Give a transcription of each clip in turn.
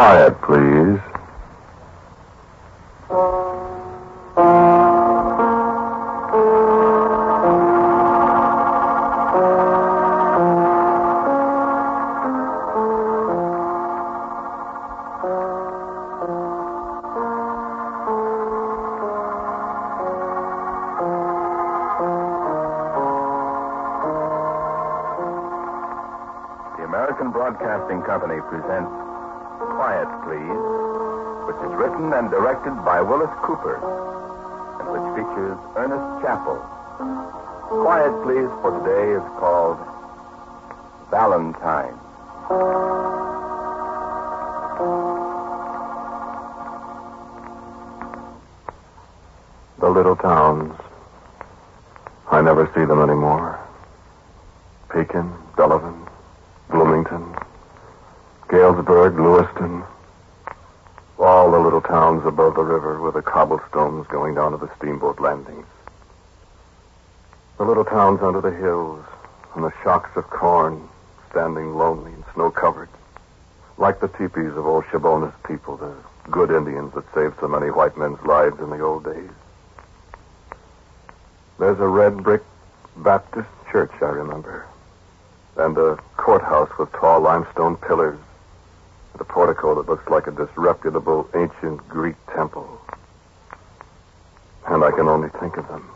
Quiet, please. Willis Cooper, and which features Ernest Chappell. Quiet Please for today is called Valentine. The little towns. I never see them anymore. Pekin, Delavan, Bloomington, Galesburg, Lewistown. All the little towns above the river with the cobblestones going down to the steamboat landings. The little towns under the hills and the shocks of corn standing lonely and snow covered. Like the teepees of old Shabona's people, the good Indians that saved so many white men's lives in the old days. There's a red brick Baptist church, I remember. And a courthouse with tall limestone pillars. And a portico that looks like a disreputable ancient Greek temple. And I can only think of them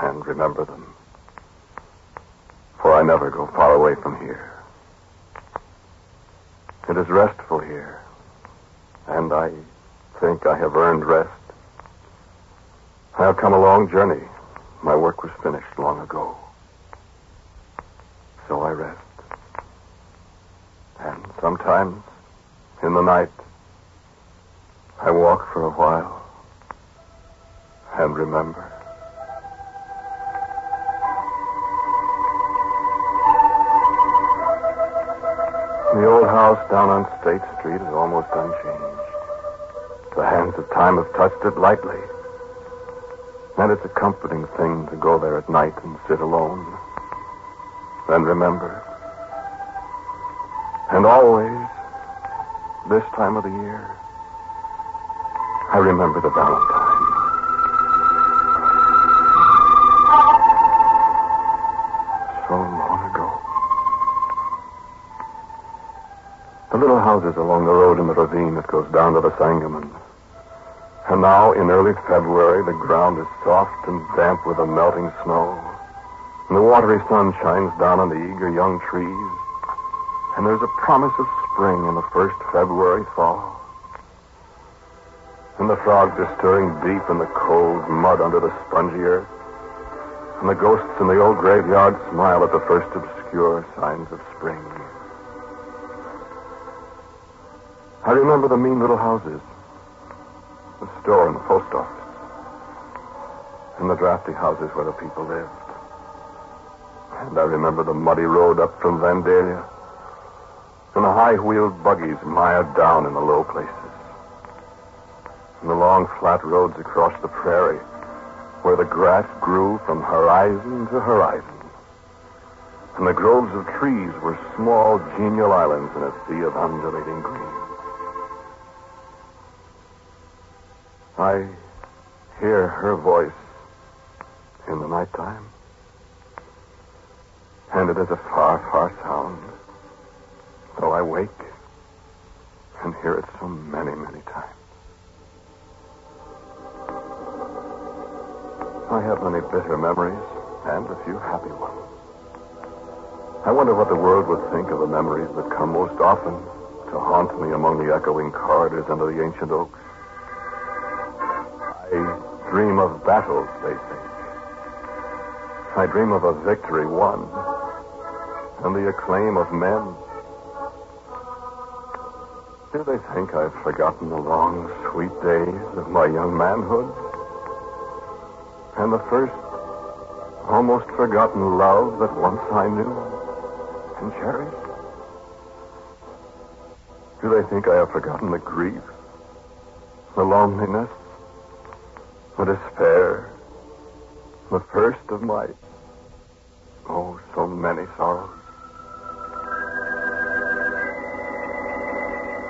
and remember them. For I never go far away from here. It is restful here. And I think I have earned rest. I have come a long journey. My work was finished long ago. So I rest. And sometimes, in the night, I walk for a while and remember. The old house down on State Street is almost unchanged. The hands of time have touched it lightly. And it's a comforting thing to go there at night and sit alone. And remember. And always, this time of the year, I remember the Valentine. So long ago. The little houses along the road in the ravine that goes down to the Sangamon. And now, in early February, the ground is soft and damp with the melting snow. And the watery sun shines down on the eager young trees. And there's a promise of spring in the first February thaw. And the frogs are stirring deep in the cold mud under the spongy earth. And the ghosts in the old graveyard smile at the first obscure signs of spring. I remember the mean little houses the store and the post office, and the drafty houses where the people lived. And I remember the muddy road up from Vandalia, the high-wheeled buggies mired down in the low places, and the long flat roads across the prairie, where the grass grew from horizon to horizon, and the groves of trees were small, genial islands in a sea of undulating green. I hear her voice in the nighttime. And it is a far, far sound. Though I wake and hear it so many, many times. I have many bitter memories and a few happy ones. I wonder what the world would think of the memories that come most often to haunt me among the echoing corridors under the ancient oaks. I dream of battles, they think. I dream of a victory won and the acclaim of men. Do they think I've forgotten the long, sweet days of my young manhood? And the first, almost forgotten love that once I knew and cherished? Do they think I have forgotten the grief, the loneliness, the despair, the first of my, oh, so many sorrows?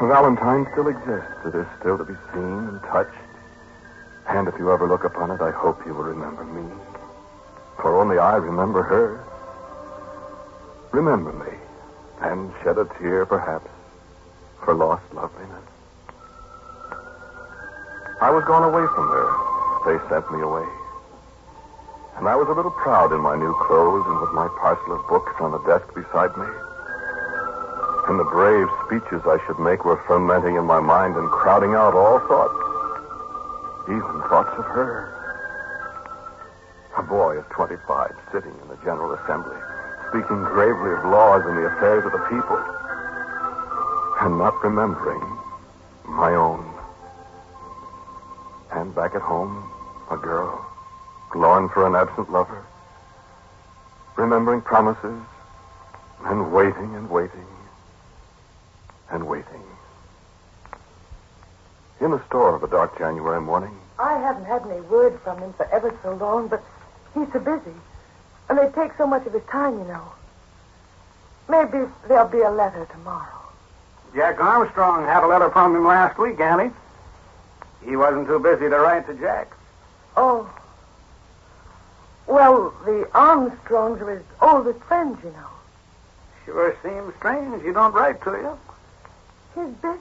Valentine still exists. It is still to be seen and touched. And if you ever look upon it, I hope you will remember me. For only I remember her. Remember me, and shed a tear, perhaps, for lost loveliness. I was gone away from her. They sent me away. And I was a little proud in my new clothes and with my parcel of books on the desk beside me. And the brave speeches I should make were fermenting in my mind and crowding out all thoughts, even thoughts of her. A boy of 25 sitting in the General Assembly, speaking gravely of laws and the affairs of the people, and not remembering my own. And back at home, a girl, glowing for an absent lover, remembering promises, and waiting and waiting and waiting. In the store of a dark January morning, I haven't had any word from him for ever so long, but he's so busy. And they take so much of his time, you know. Maybe there'll be a letter tomorrow. Jack Armstrong had a letter from him last week, Annie. He wasn't too busy to write to Jack. Oh. Well, the Armstrongs are his oldest friends, you know. Sure seems strange he don't write to you. He's busy.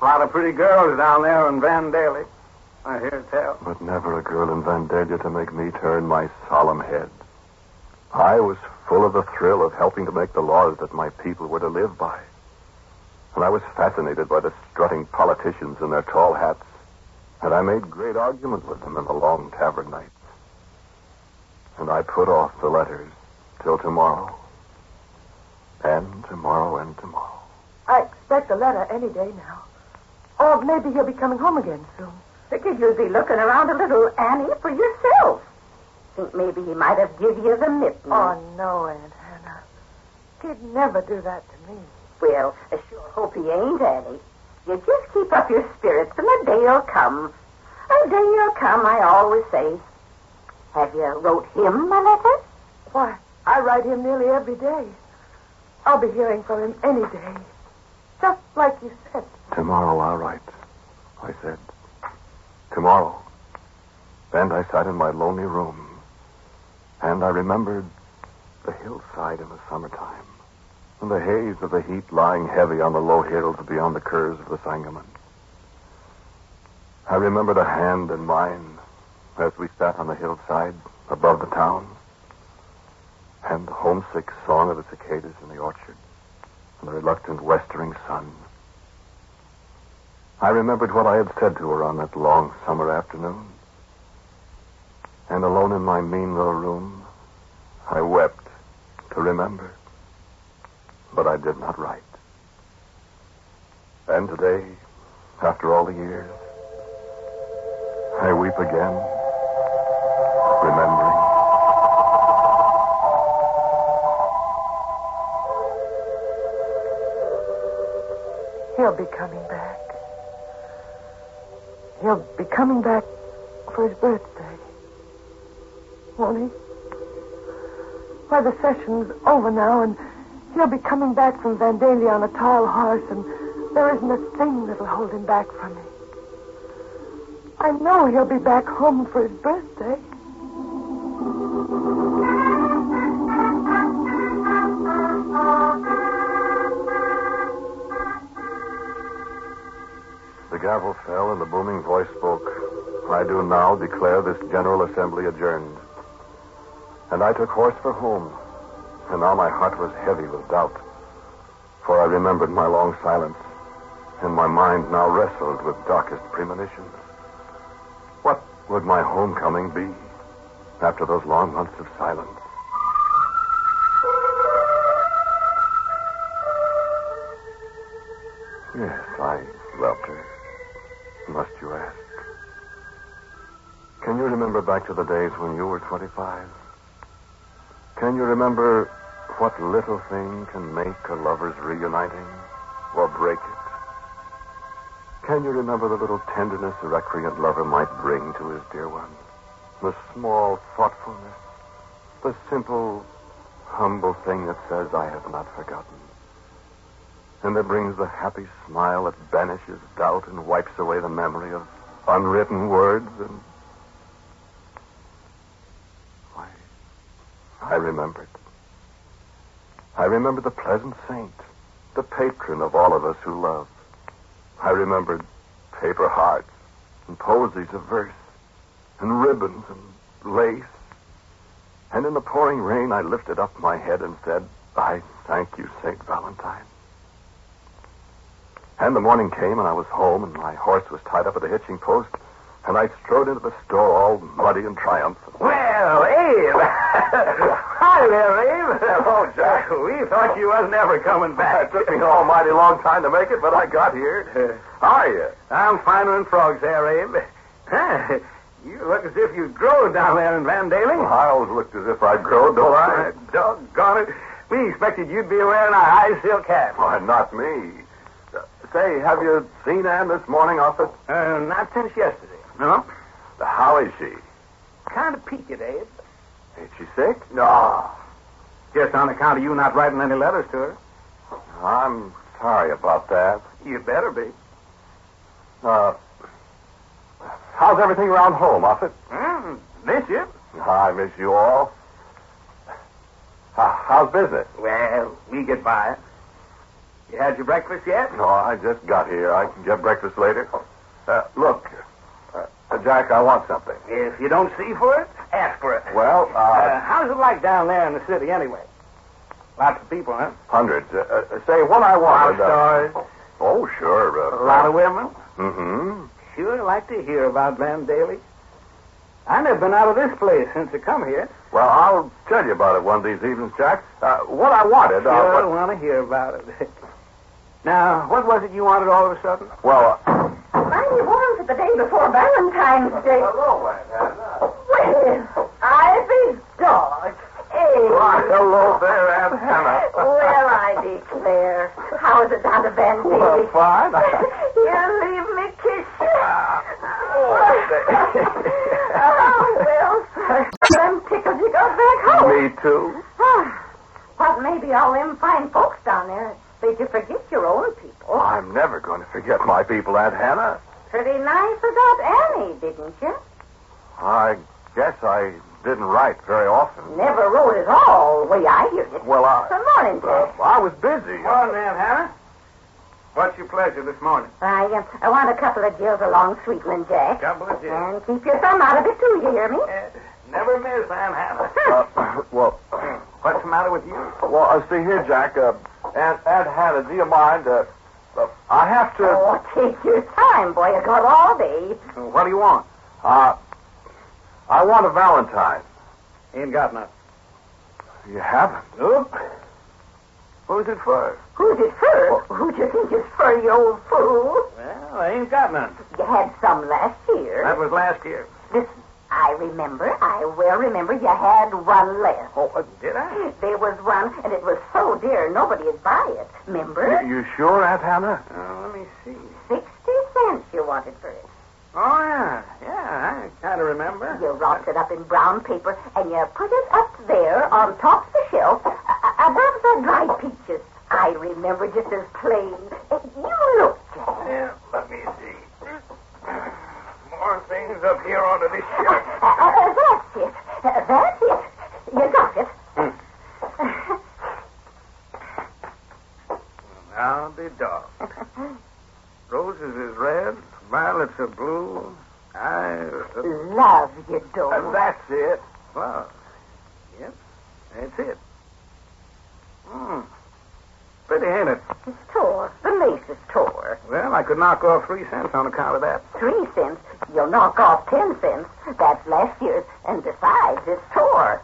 A lot of pretty girls down there in Vandalia. I hear tell. but never a girl in Vandalia to make me turn my solemn head. I was full of the thrill of helping to make the laws that my people were to live by. And I was fascinated by the strutting politicians in their tall hats. And I made great argument with them in the long tavern nights. And I put off the letters till tomorrow. And tomorrow and tomorrow. Expect a letter any day now. Or maybe he'll be coming home again soon. Figured you'd be looking around a little, Annie, for yourself. Think maybe he might have give you the mitten. Oh, no, Aunt Hannah. He'd never do that to me. Well, I sure hope he ain't, Annie. You just keep up your spirits, and a day'll come. A day'll come, I always say. Have you wrote him a letter? Why, I write him nearly every day. I'll be hearing from him any day. Just like you said. Tomorrow I'll write, I said. Tomorrow. And I sat in my lonely room, and I remembered the hillside in the summertime, and the haze of the heat lying heavy on the low hills beyond the curves of the Sangamon. I remembered a hand in mine as we sat on the hillside above the town, and the homesick song of the cicadas in the orchard, and the reluctant westering sun. I remembered what I had said to her on that long summer afternoon. And alone in my mean little room, I wept to remember. But I did not write. And today, after all the years, I weep again, remembering. He'll be coming back. He'll be coming back for his birthday. Won't he? Why, the session's over now, and he'll be coming back from Vandalia on a tall horse, and there isn't a thing that'll hold him back from me. I know he'll be back home for his birthday. Gavel fell and the booming voice spoke, I do now declare this General Assembly adjourned. And I took horse for home, and now my heart was heavy with doubt, for I remembered my long silence, and my mind now wrestled with darkest premonitions. What would my homecoming be after those long months of silence? Yes, I loved her. Must you ask? Can you remember back to the days when you were 25? Can you remember what little thing can make a lover's reuniting or break it? Can you remember the little tenderness a recreant lover might bring to his dear one? The small thoughtfulness, the simple, humble thing that says, I have not forgotten. And that brings the happy smile that banishes doubt and wipes away the memory of unwritten words and. Why, I remembered. I remember the pleasant saint, the patron of all of us who love. I remembered paper hearts and posies of verse and ribbons and lace. And in the pouring rain, I lifted up my head and said, I thank you, St. Valentine. And the morning came, and I was home, and my horse was tied up at the hitching post, and I strode into the store all muddy and triumphant. Well, Abe. Hi there, Abe. Hello, Jack. We thought you wasn't ever coming back. It took me an almighty long time to make it, but I got here. How are you? I'm finer than frogs there, Abe. Huh, You look as if you'd grown down there in Vandalia. Well, I always looked as if I'd grown, don't I? Doggone it. We expected you'd be wearing a high silk hat. Why, not me. Say, have you seen Ann this morning, Offutt? Uh, not since yesterday. No? How is she? Kind of peaked, Abe. Ain't she sick? No. Just on account of you not writing any letters to her. I'm sorry about that. You better be. Uh, how's everything around home, Offutt? Mm, miss you. I miss you all. How's business? Well, we get by. You had your breakfast yet? No, I just got here. I can get breakfast later. Uh, look, uh, Jack, I want something. If you don't see for it, ask for it. Well, uh, Uh, how's it like down there in the city anyway? Lots of people, huh? hundreds. Uh, uh, say, what I Love wanted. uh, oh, sure. Uh, A lot of women. Mm-hmm. Sure like to hear about Vandalia. I never been out of this place since I come here. Well, I'll tell you about it one of these evenings, Jack. Uh, what I wanted. Uh, Sure what- want to hear about it. now, what was it you wanted all of a sudden? well, uh, Mighty warm for the day before Valentine's Day. hello, Aunt Hannah. Well, Ivy Dodge. Hey. Why, hello there, Aunt Hannah. Well, I declare. How's it down to Van Daly? Well, fine. You leave me kiss you. Oh, oh, well, sir. I'm tickled you got back home. Me too. What maybe all them fine folks down there made you forget your own people? I'm never going to forget my people, Aunt Hannah. Pretty nice forgot Annie, didn't you? I guess I didn't write very often. Never wrote at all, way I hear it. Well, I, Good morning, uh, Jack. I was busy. Morning, Aunt Hannah. What's your pleasure this morning? I, uh, I want a couple of Jills along Sweetland, Jack. Couple of Jills. And keep your thumb out of it, too, you hear me? Uh, never miss, Aunt Hannah. Uh, well, What's the matter with you? well, uh, see here, Jack. Uh, Aunt, Aunt Hannah, do you mind? Uh, uh, I have to. Oh, take your time, boy. You got all day. What do you want? Uh, I want a Valentine. Ain't got none. You haven't? Nope. Who's it for? Who's it for? Who do you think it's for, you old fool? Well, I ain't got none. You had some last year. That was last year. Listen, I remember, I well remember you had one left. Oh, uh, did I? There was one, and it was so dear nobody'd buy it. Remember? You, you sure, Aunt Hannah? Uh, let me see. Sixty cents you wanted for it. Oh, yeah. Yeah, I kind of remember. You wrapped it up in brown paper, and you put it up there on top of the shelf, a- a- above the dried peaches. I remember just as plain. You look, Jack. Yeah, let me see. More up here onto this Uh, shelf. uh, that's it. Uh, that's it. You got it. Now be dog. Roses is red, violets are blue. I. Uh, Love you don't. uh, that's it. Well, yep, that's it. Hmm. Pretty, ain't it? It's tore. The lace is tore. Well, I could knock off three cents on account of that. Three cents. You'll knock off ten cents. That's last year's. And besides, it's tore.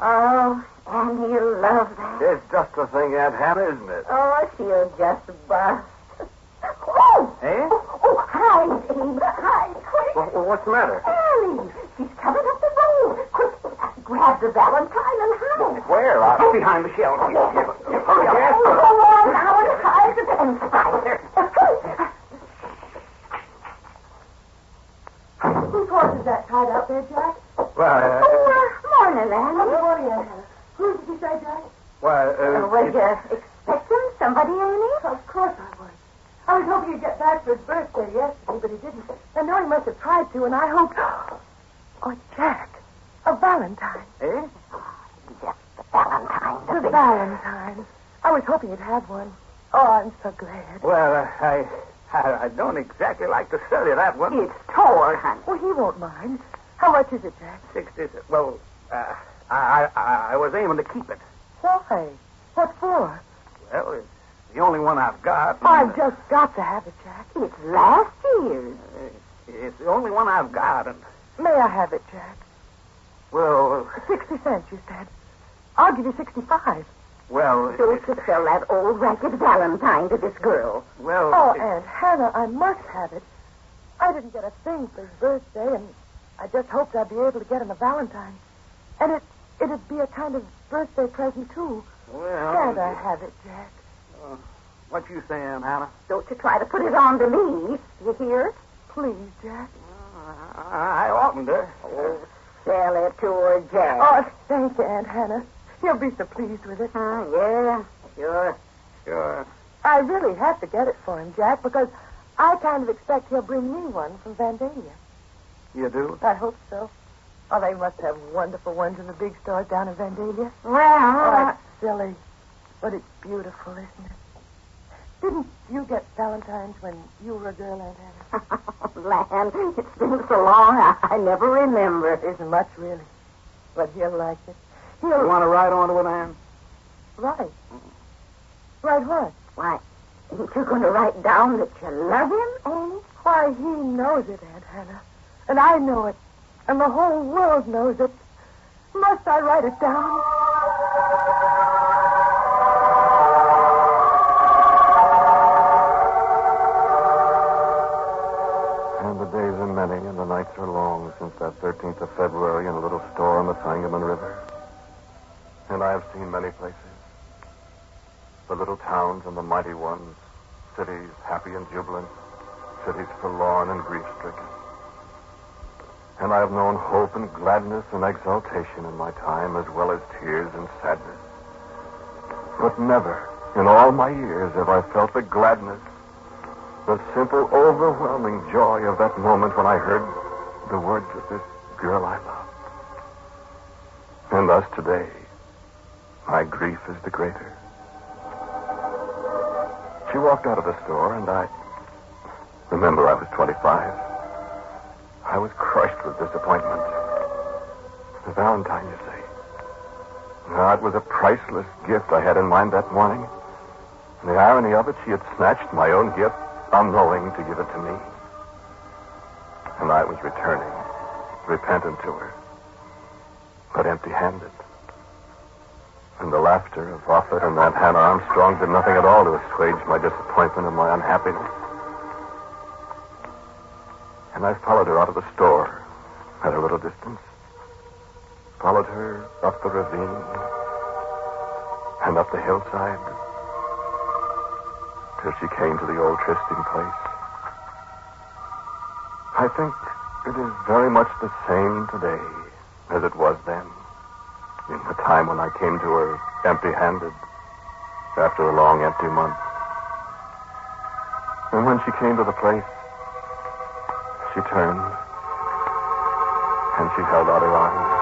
Oh, and he'll love that. It's just the thing, Aunt Hannah, isn't it? Oh, she'll just bust. Oh! Eh? Oh, oh hide, Abe. Hide, quick. Well, what's the matter? Ellie, she's coming up the road. Quick, grab the valentine and hide. Where? I... Behind the shelf. Hurry up. Oh, go on now and hide and find. Whose horse is that tied up there, Jack? Well, uh, Oh, uh, morning, Good Annie. morning, Aunt Hannah. Who did you say, Jack? well, Uh, uh, was you expecting somebody, Annie? Of course I was. I was hoping he'd get back for his birthday yesterday, but he didn't. I know he must have tried to, and I hoped. Oh, Jack, a Valentine. eh? Just the valentine. The Valentine. I was hoping you'd have one. Oh, I'm so glad. Well, uh, I, I, I don't exactly like to sell you that one. It's tore, honey. Well, he won't mind. How much is it, Jack? Sixty. Well, uh, I, I, I was aiming to keep it. Why? What for? Well, it's the only one I've got. I've just got to have it, Jack. It's last year's. It's the only one I've got, and May I have it, Jack? Well, Sixty cents, you said. I'll give you sixty-five. well, Don't you sell that old ragged valentine to this girl. well. Oh, it- Aunt Hannah, I must have it. I didn't get a thing for his birthday, and I just hoped I'd be able to get him a Valentine. And it it'd be a kind of birthday present too. well, Can't I have it, Jack? Uh, what you say, Aunt Hannah? Don't you try to put it on to me. You hear? Please, Jack. Uh, I, I oughtn't to. Oh, sell it to her, Jack. Oh, thank you, Aunt Hannah. He'll be so pleased with it. Huh, yeah, sure. Sure. I really have to get it for him, Jack, because I kind of expect he'll bring me one from Vandalia. You do? I hope so. Oh, they must have wonderful ones in the big stores down in Vandalia. Oh, Well, it's silly, but it's beautiful, isn't it? Didn't you get Valentine's when you were a girl, Aunt Hannah? land, it's been so long, I, I never remember. It isn't much, really. But he'll like it. He'll... want to ride on to it, Ann? Right. Right what? Why, ain't you going to write down that you love him, Annie? Why, he knows it, Aunt Hannah. And I know it. And the whole world knows it. Must I write it down? And the nights are long since that 13th of February in a little store on the Sangamon River. And I have seen many places. The little towns and the mighty ones. Cities happy and jubilant. Cities forlorn and grief-stricken. And I have known hope and gladness and exultation in my time as well as tears and sadness. But never in all my years have I felt the gladness the simple, overwhelming joy of that moment when I heard the words of this girl I loved. And thus today, my grief is the greater. She walked out of the store, and I. Remember, I was 25. I was crushed with disappointment. The Valentine, you say. Now, it was a priceless gift I had in mind that morning. And the irony of it, she had snatched my own gift unknowing to give it to me. And I was returning, repentant to her, but empty handed. And the laughter of Offutt and that Hannah Armstrong did nothing at all to assuage my disappointment and my unhappiness. And I followed her out of the store at a little distance. Followed her up the ravine and up the hillside she came to the old trysting place. I think it is very much the same today as it was then, in the time when I came to her empty-handed after a long empty month. And when she came to the place, she turned and she held out her arms.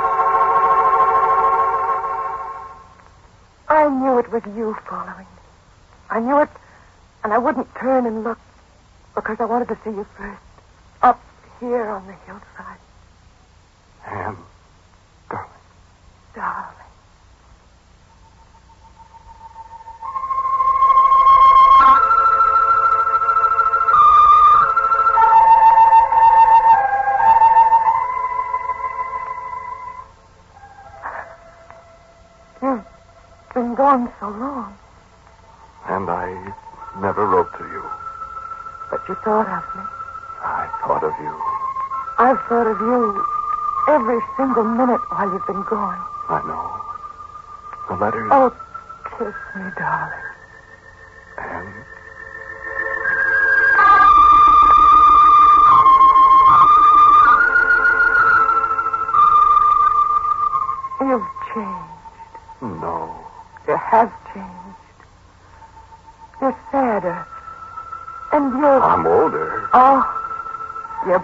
I knew it was you following me. I knew it, and I wouldn't turn and look Because I wanted to see you first. Up here on the hillside. Anne, darling. Darling. Hmm. You've been gone so long, And I never wrote to you. but you thought of me. I thought of you. I've thought of you every single minute while you've been gone. I know. The letters. Oh, kiss me, darling.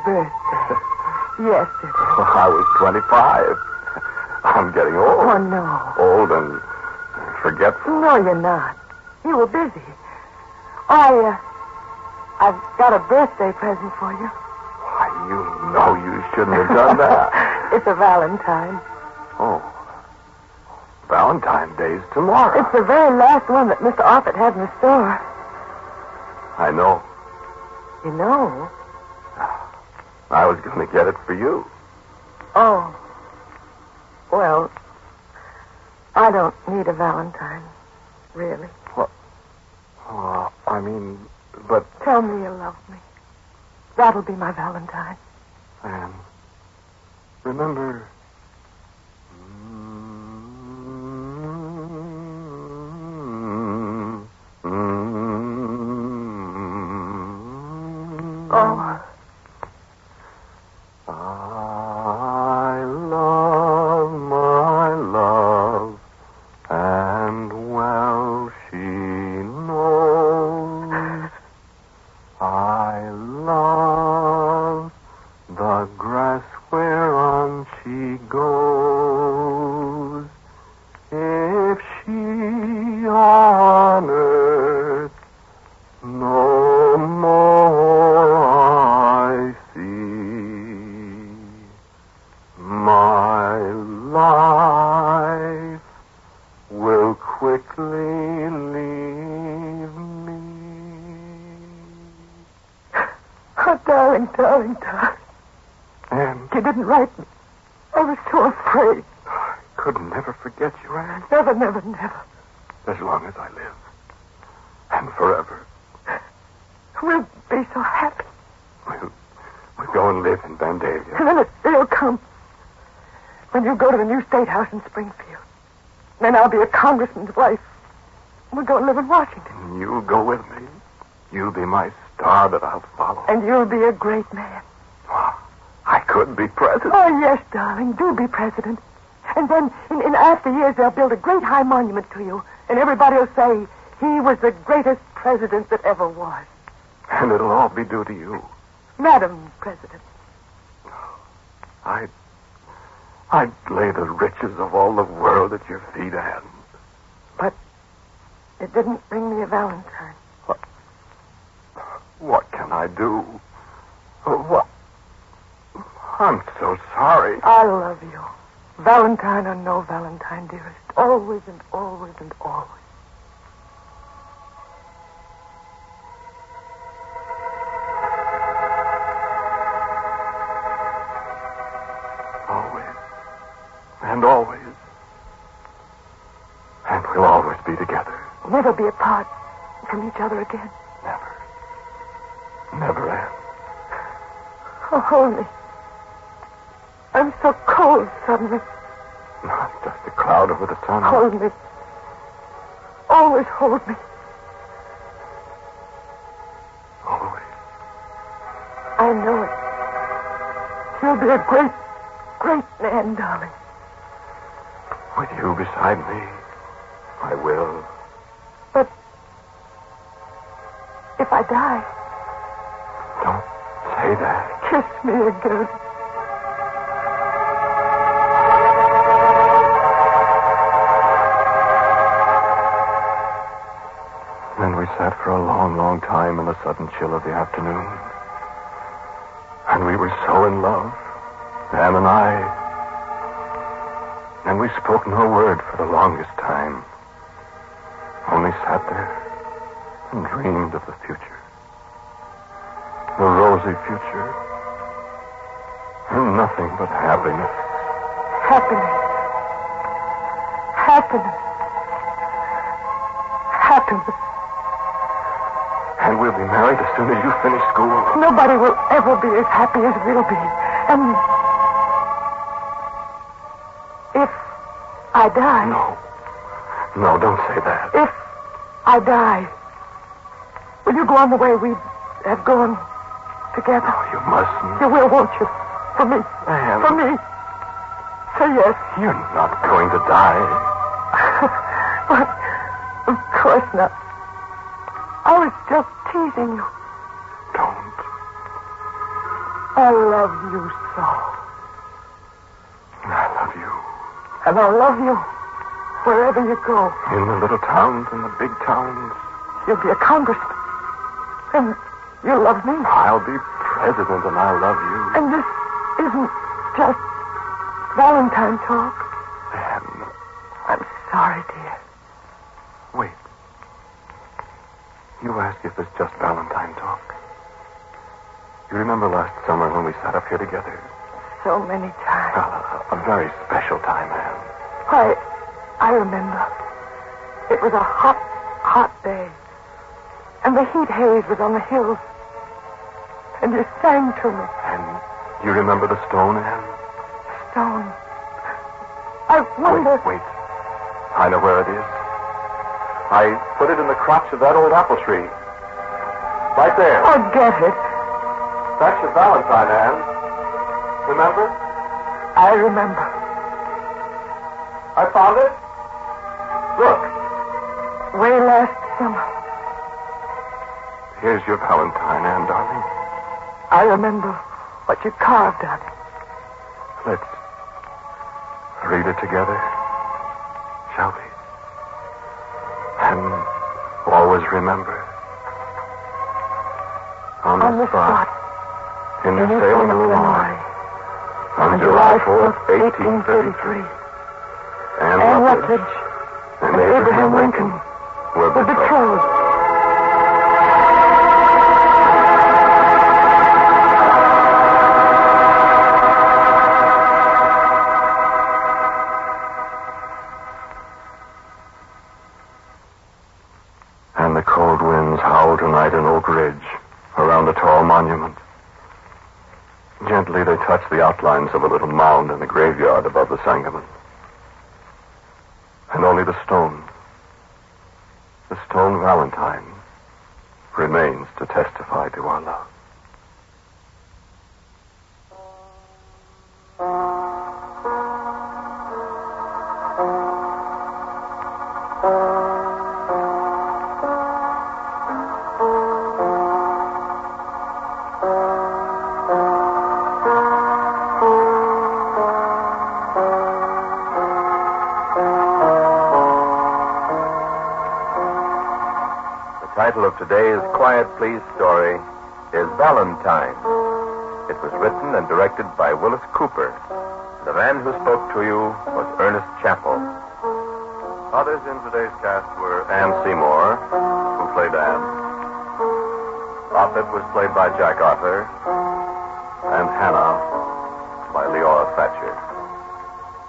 Birthday. Yesterday. I was 25. I'm getting old. Oh, no. Old and forgetful. No, you're not. You were busy. I, uh, I've got a birthday present for you. Why, you know you shouldn't have done that. it's a Valentine. oh. Valentine's Day's tomorrow. It's the very last one that Mr. Offutt had in the store. I know. You know? I was going to get it for you. Oh. Well, I don't need a Valentine, really. Oh, I mean, but, Tell me you love me. That'll be my Valentine. And remember. State house in Springfield. Then I'll be a congressman's wife. We'll go and live in Washington. You'll go with me. You'll be my star that I'll follow. And you'll be a great man. Ah, I could be president. Oh, yes, darling. Do be president. And then in, in after years, they'll build a great high monument to you. And everybody will say he was the greatest president that ever was. And it'll all be due to you. Madam President. I'd, I'd lay the riches of all the world at your feet, Anne. But it didn't bring me a Valentine. What What can I do? What? I'm so sorry. I love you. Valentine or no Valentine, dearest. Always and always and. Always. And always. And we'll always be together. Never be apart from each other again. Never. Never, Anne. Oh, hold me. I'm so cold suddenly. Not just a cloud over the sun. Hold me. Always hold me. Always. I know it. You'll be a great, great man, darling. With you beside me, I will. But if I die, Don't say that. kiss me again. Then we sat for a long, long time in the sudden chill of the afternoon. And we were so in love, Anne and I. And we spoke no word for the longest time. Only sat there and dreamed of the future. The rosy future. And nothing but happiness. Happiness. Happiness. Happiness. And we'll be married as soon as you finish school. Nobody will ever be as happy as we'll be. And I die. No. No, don't say that. If I die, will you go on the way we have gone together? Oh, you mustn't. You will, won't you? For me. Anne. For me. Say yes. You're not going to die. but of course not. I was just teasing you. Don't. I love you so. I love you. And I'll love you wherever you go. In the little towns and the big towns. You'll be a congressman. And you'll love me. I'll be president and I'll love you. And this isn't just Valentine talk. Anne. I'm sorry, dear. Wait. You ask if it's just Valentine talk. You remember last summer when we sat up here together? So many times. Well, a, very special time, Anne. Why, I remember. It was a hot, hot day. And the heat haze was on the hills. And you sang to me, And you remember the stone, Anne? The stone. I wonder. Wait, wait. I know where it is. I put it in the crotch of that old apple tree. Right there. Forget it. That's your Valentine, Anne. Remember? I remember. I found it. Look. Way last summer. Here's your Valentine, Anne, darling. I remember what you carved on it. Let's read it together, shall we? And always remember. On the, On the spot, spot. in the Salem, July July 4th, 1833. 1833, Anne Anne Rutledge Rutledge and and Abraham Lincoln were were betrothed. betrothed. And the cold winds howl tonight in Oak Ridge around the tall monument. Gently they touch the outlines of a little mound in the graveyard above the Sangamon. And only the stone, the stone Valentine, remains to testify to our love. Today's Quiet Please story is Valentine. It was written and directed by Willis Cooper. The man who spoke to you was Ernest Chappell. Others in today's cast were Ann Seymour, who played Anne. Offutt was played by Jack Arthur, and Hannah by Leora Thatcher.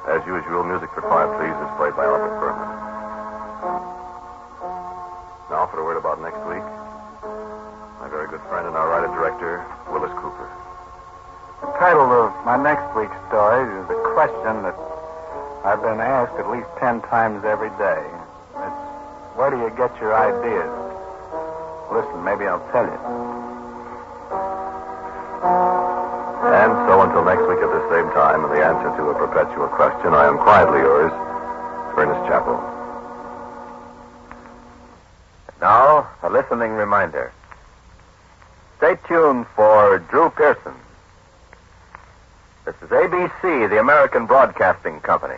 As usual, music for Quiet Please is played by Albert Buhrman. Now for a word about next week. My very good friend and our writer-director, Willis Cooper. The title of my next week's story is a question that I've been asked at least ten times every day. It's where do you get your ideas? Listen, maybe I'll tell you. And so until next week at the same time, and the answer to a perpetual question, I am quietly yours, Ernest Chappell. Now, a listening reminder. Stay tuned for Drew Pearson. This is ABC, the American Broadcasting Company.